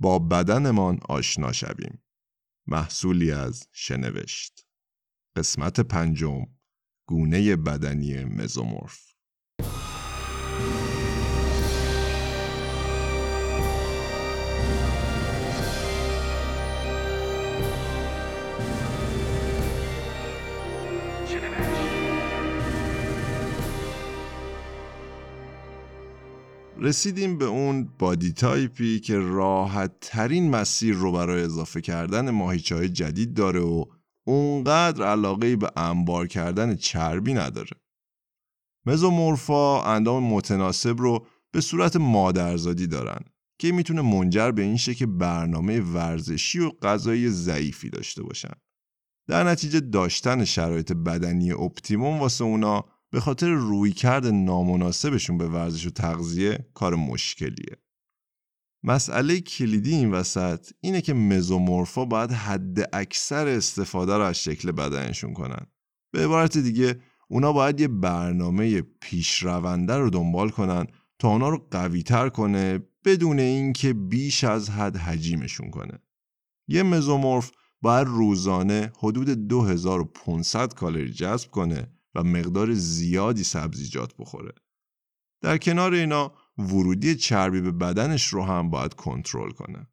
با بدنمان آشنا شویم. محصولی از شنوشت. قسمت پنجم گونه بدنی مزومورف. رسیدیم به اون body type ی که راحت ترین مسیر رو برای اضافه کردن ماهیچه های جدید داره و اونقدر علاقه به انبار کردن چربی نداره. mesomorph ا اندام متناسب رو به صورت مادرزادی دارن که می‌تونه منجر به این شه که برنامه ورزشی و غذایی ضعیفی داشته باشن. در نتیجه داشتن شرایط بدنی optimum واسه اونا به خاطر رویکرد نامناسبشون به ورزش و تغذیه کار مشکلیه. مسئله کلیدی این وسط اینه که مزومورفا باید حد اکثر استفاده رو از شکل بدنشون کنن. به عبارت دیگه اونا باید یه برنامه پیشرونده رو دنبال کنن تا اونا رو قویتر کنه بدون اینکه بیش از حد حجیمشون کنه. یه مزومورف باید روزانه حدود 2500 کالری جذب کنه و مقدار زیادی سبزیجات بخوره. در کنار اینا ورودی چربی به بدنش رو هم باید کنترل کنه.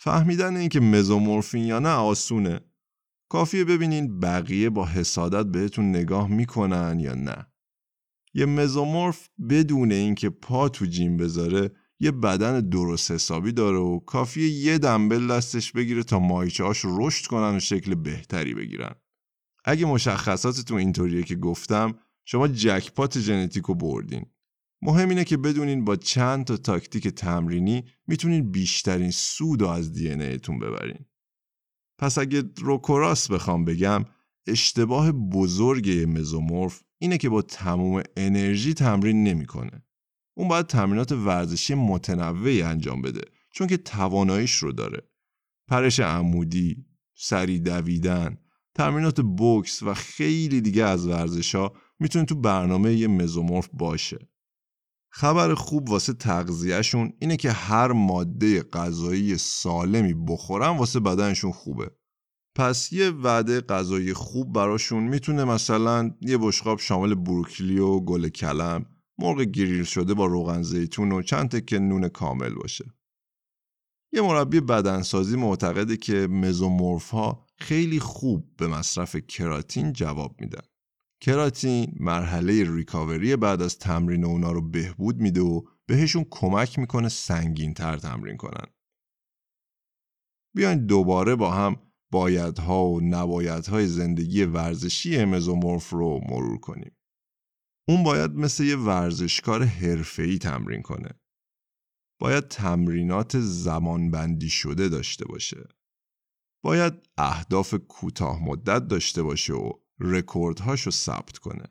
فهمیدن اینکه مزومورفین یا نه آسونه. کافیه ببینین بقیه با حسادت بهتون نگاه می‌کنن یا نه. یه مزومورف بدون اینکه پا تو جیم بذاره یه بدن درست حسابی داره و کافیه یه دنبل دستش بگیره تا ماهیچه رشد کنن و شکل بهتری بگیرن. اگه مشخصاتتون اینطوریه که گفتم شما جکپات ژنتیکو بردین مهم اینه که بدونین با چند تا تاکتیک تمرینی می‌تونین بیشترین سود از دی ایتون ببرین پس اگه روکوراس بخوام بگم اشتباه بزرگ مزومورف اینه که با تموم انرژی تمرین نمی‌کنه. اون باید تمرینات ورزشی متنوعی انجام بده چون که تواناییش رو داره. پرش عمودی، سری دویدن، تمرینات بوکس و خیلی دیگه از ورزش ها می‌تونه تو برنامه یه مزومورف باشه. خبر خوب واسه تغذیهشون اینه که هر ماده غذایی سالمی بخورن واسه بدنشون خوبه. پس یه وعده غذایی خوب براشون می‌تونه مثلا یه بشقاب شامل بروکلی و گل کلم، مرغ گریل شده با روغن زیتون و چند تکه نون کامل باشه. یه مربی بدنسازی معتقده که مزومورف ها خیلی خوب به مصرف کراتین جواب میدن. کراتین مرحله ریکاوری بعد از تمرین اونا رو بهبود میده و بهشون کمک می‌کنه سنگین تر تمرین کنن. بیاین دوباره با هم بایدها و نبایدهای زندگی ورزشی مزومورف رو مرور کنیم. اون باید مثل یه ورزشکار حرفه‌ای تمرین کنه. باید تمرینات زمانبندی شده داشته باشه. باید اهداف کوتاه مدت داشته باشه و رکوردهاشو ثبت کنه.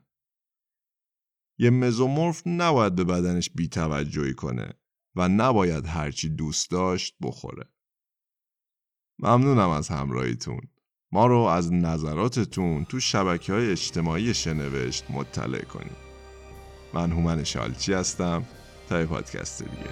یه مزومورف نباید به بدنش بیتوجهی کنه و نباید هرچی دوست داشت بخوره. ممنونم از همراهیتون. ما رو از نظراتتون تو شبکه های اجتماعی شنوشت مطلع کنید. من هومن شالچی هستم تا پادکست دیگه.